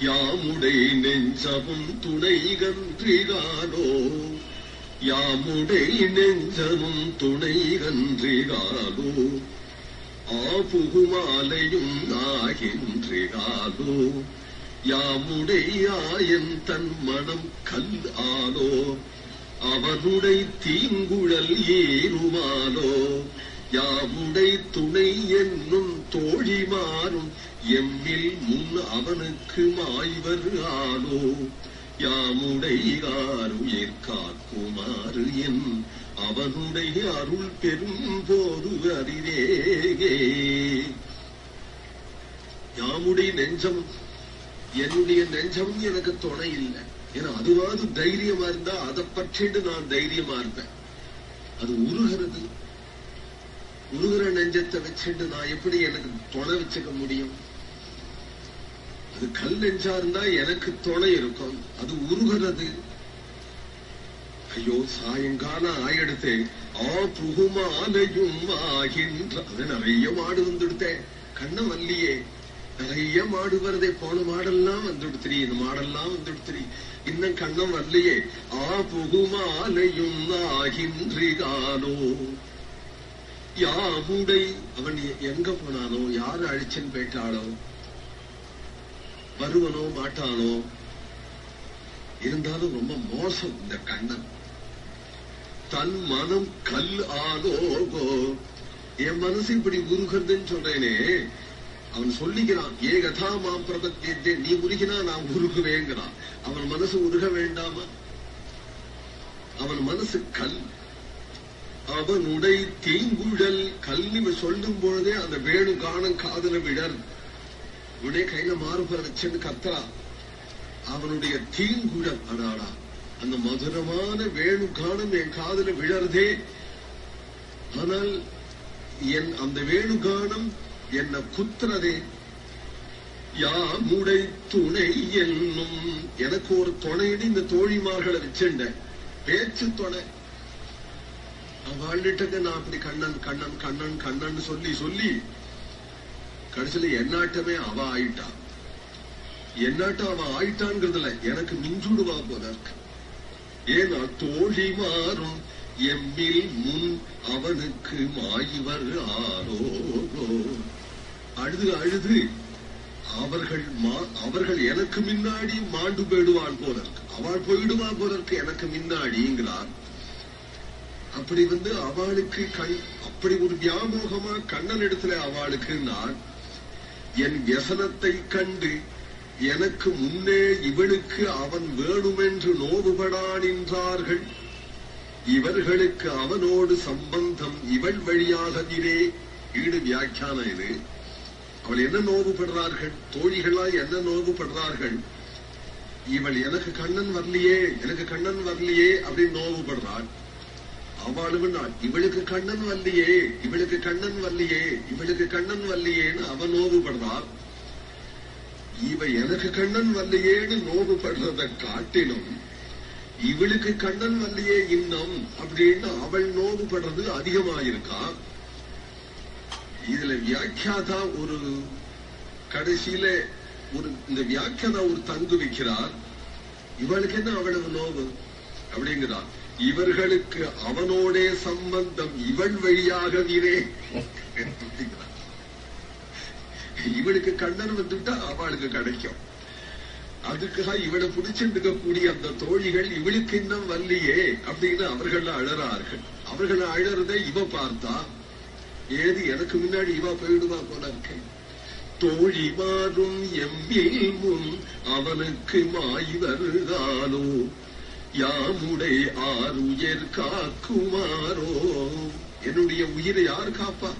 யாமுடை நெஞ்சமும் துணை கன்றிகாலோ யாமுடை நெஞ்சமும் துணை கன்றிகாலோ ஆபுகுமாலையும் நாகின்றிகாலோ யாமுடையாயன் தன் மனம் கல் ஆலோ அவனுடை தீங்குழல் ஏறுமாலோ யாமுடை துணை என்னும் தோழிமாறும் எம்மில் முன் அவனுக்கு மாய்வர் ஆனோ. யாமுடை ஆறுயிர் காக்குமாறு என் அவனுடைய அருள் பெரும் போது அறிவேகே. யாமுடைய நெஞ்சம் என்னுடைய நெஞ்சம் எனக்கு துணை இல்லை. ஏன்னா அதுவாது தைரியமா இருந்தா அதை பற்றிட்டு நான் தைரியமா இருப்பேன். அது உருகிறது. உருகிற நெஞ்சத்தை வச்சுட்டு நான் எப்படி எனக்கு துணை வச்சுக்க முடியும்? அது கல் நெஞ்சா இருந்தா எனக்கு துணை இருக்கும். அது உருகிறது. ஐயோ சாயங்காலம் ஆயிடுத்தே ஆ புகுமாலையும் ஆகின்ற அது நிறைய மாடு வந்துடுத்தேன் கண்ண வல்லியே நிறைய மாடு வருதே போன மாடெல்லாம் வந்துடுத்திரி இந்த மாடெல்லாம் வந்துடுத்திரி இன்னும் கண்ணம் வரலையே ஆ புகுமாலையும் ஆகின்றிகாலோ யாமுடை அவன் எங்க போனானோ யாரு அழிச்சன் போயிட்டாளோ வருவனோ மாட்டானோ இருந்தாலும் ரொம்ப மோசம் இந்த கண்ணன். தன் மனம் கல் ஆதோகோ என் மனசு இப்படி உருகிறதுன்னு சொல்றேனே அவன் சொல்லிக்கிறான் ஏ கதா மாம் பிரபத்தியத்தை நீ உருகினா நான் உருகுவேங்கிறான். அவன் மனசு உருக வேண்டாமா? அவன் மனசு கல் அவனுடைய தீங்குழல் கல்வி சொல்லும் பொழுதே அந்த வேணு காணம் காதல விடர். உடனே கையில மாறுபட வச்சுன்னு கத்தரா அவனுடைய தீங்குழல் அடாடா அந்த மதுரமான வேணு காணம் என் காதல விழறதே ஆனால் என் அந்த வேணு காணம் என்ன குத்துறதே. யாமுடை துணை என்னும் எனக்கு ஒரு துணைன்னு இந்த தோழிமார்களை வச்சுண்டேன் பேச்சு துணை. அவள்கிட்ட நான் அப்படி கண்ணன் கண்ணன் கண்ணன் கண்ணன் சொல்லி சொல்லி கடைசியில என்னாட்டமே அவ ஆயிட்டா. என்னாட்டம் அவ ஆயிட்டான்ங்கிறதுல எனக்கு மிஞ்சூடுவா போல இருக்கு. ஏன்னா தோழி மாறும்? எம்மில் முன் அவனுக்கு மாய்வர் ஆரோ. அழுது அழுது அவர்கள் மா- அவர்கள் எனக்கு முன்னாடி மாண்டு போயிடுவாள் போல இருக்கு. அவள் போயிடுவா போல இருக்கு எனக்கு முன்னாடிங்கிறான். அப்படி வந்து அவளுக்கு கண் அப்படி ஒரு வியாமோகமா கண்ணன் இடத்துல அவளுக்கு நான் என் வியசனத்தை கண்டு எனக்கு முன்னே இவளுக்கு அவன் வேணுமென்று நோவுபடான் என்றார்கள் இவர்களுக்கு அவனோடு சம்பந்தம் இவள் வழியாகதிரே ஈடு வியாக்கியானம் இது. அவள் என்ன நோவுபடுறார்கள்? தோழிகளா என்ன நோவுபடுறார்கள்? இவள் எனக்கு கண்ணன் வரலையே எனக்கு கண்ணன் வரலையே அப்படின்னு நோவுபடுறாள். அவளும் நான் இவளுக்கு கண்ணன் வல்லியே இவளுக்கு கண்ணன் வல்லியே இவளுக்கு கண்ணன் வல்லியேன்னு அவன் நோவுபடுறான். இவ எனக்கு கண்ணன் வரலையேன்னு நோவுபடுறத காட்டிலும் இவளுக்கு கண்ணன் வல்லையே இன்னும் அப்படின்னு அவள் நோவுபடுறது அதிகமாயிருக்கா இதுல வியாக்கியாதா ஒரு கடைசியில ஒரு இந்த வியாக்கியாதா ஒரு தங்கு வைக்கிறார். இவளுக்கு என்ன அவ்வளவு நோவு? அப்படிங்கிறார். இவர்களுக்கு அவனோடே சம்பந்தம் இவள் வழியாக வீரே இவளுக்கு கண்ணன் வந்துட்டா அவளுக்கு கிடைக்கும். அதுக்காக இவளை புடிச்சிருக்க கூடிய அந்த தோழிகள் இவளுக்கு இன்னும் வரலையே அப்படின்னு அவர்கள் அழறார்கள். அவர்கள் அழறதை இவ பார்த்தா ஏது எனக்கு முன்னாடி இவ போயிடுவா போல இருக்கு. தோழி மாறும் எம்மில் அவனுக்கு மாய் வருதானோ? யாமுடை ஆறுயர் காக்குமாறோ என்னுடைய உயிரை யார் காப்பா?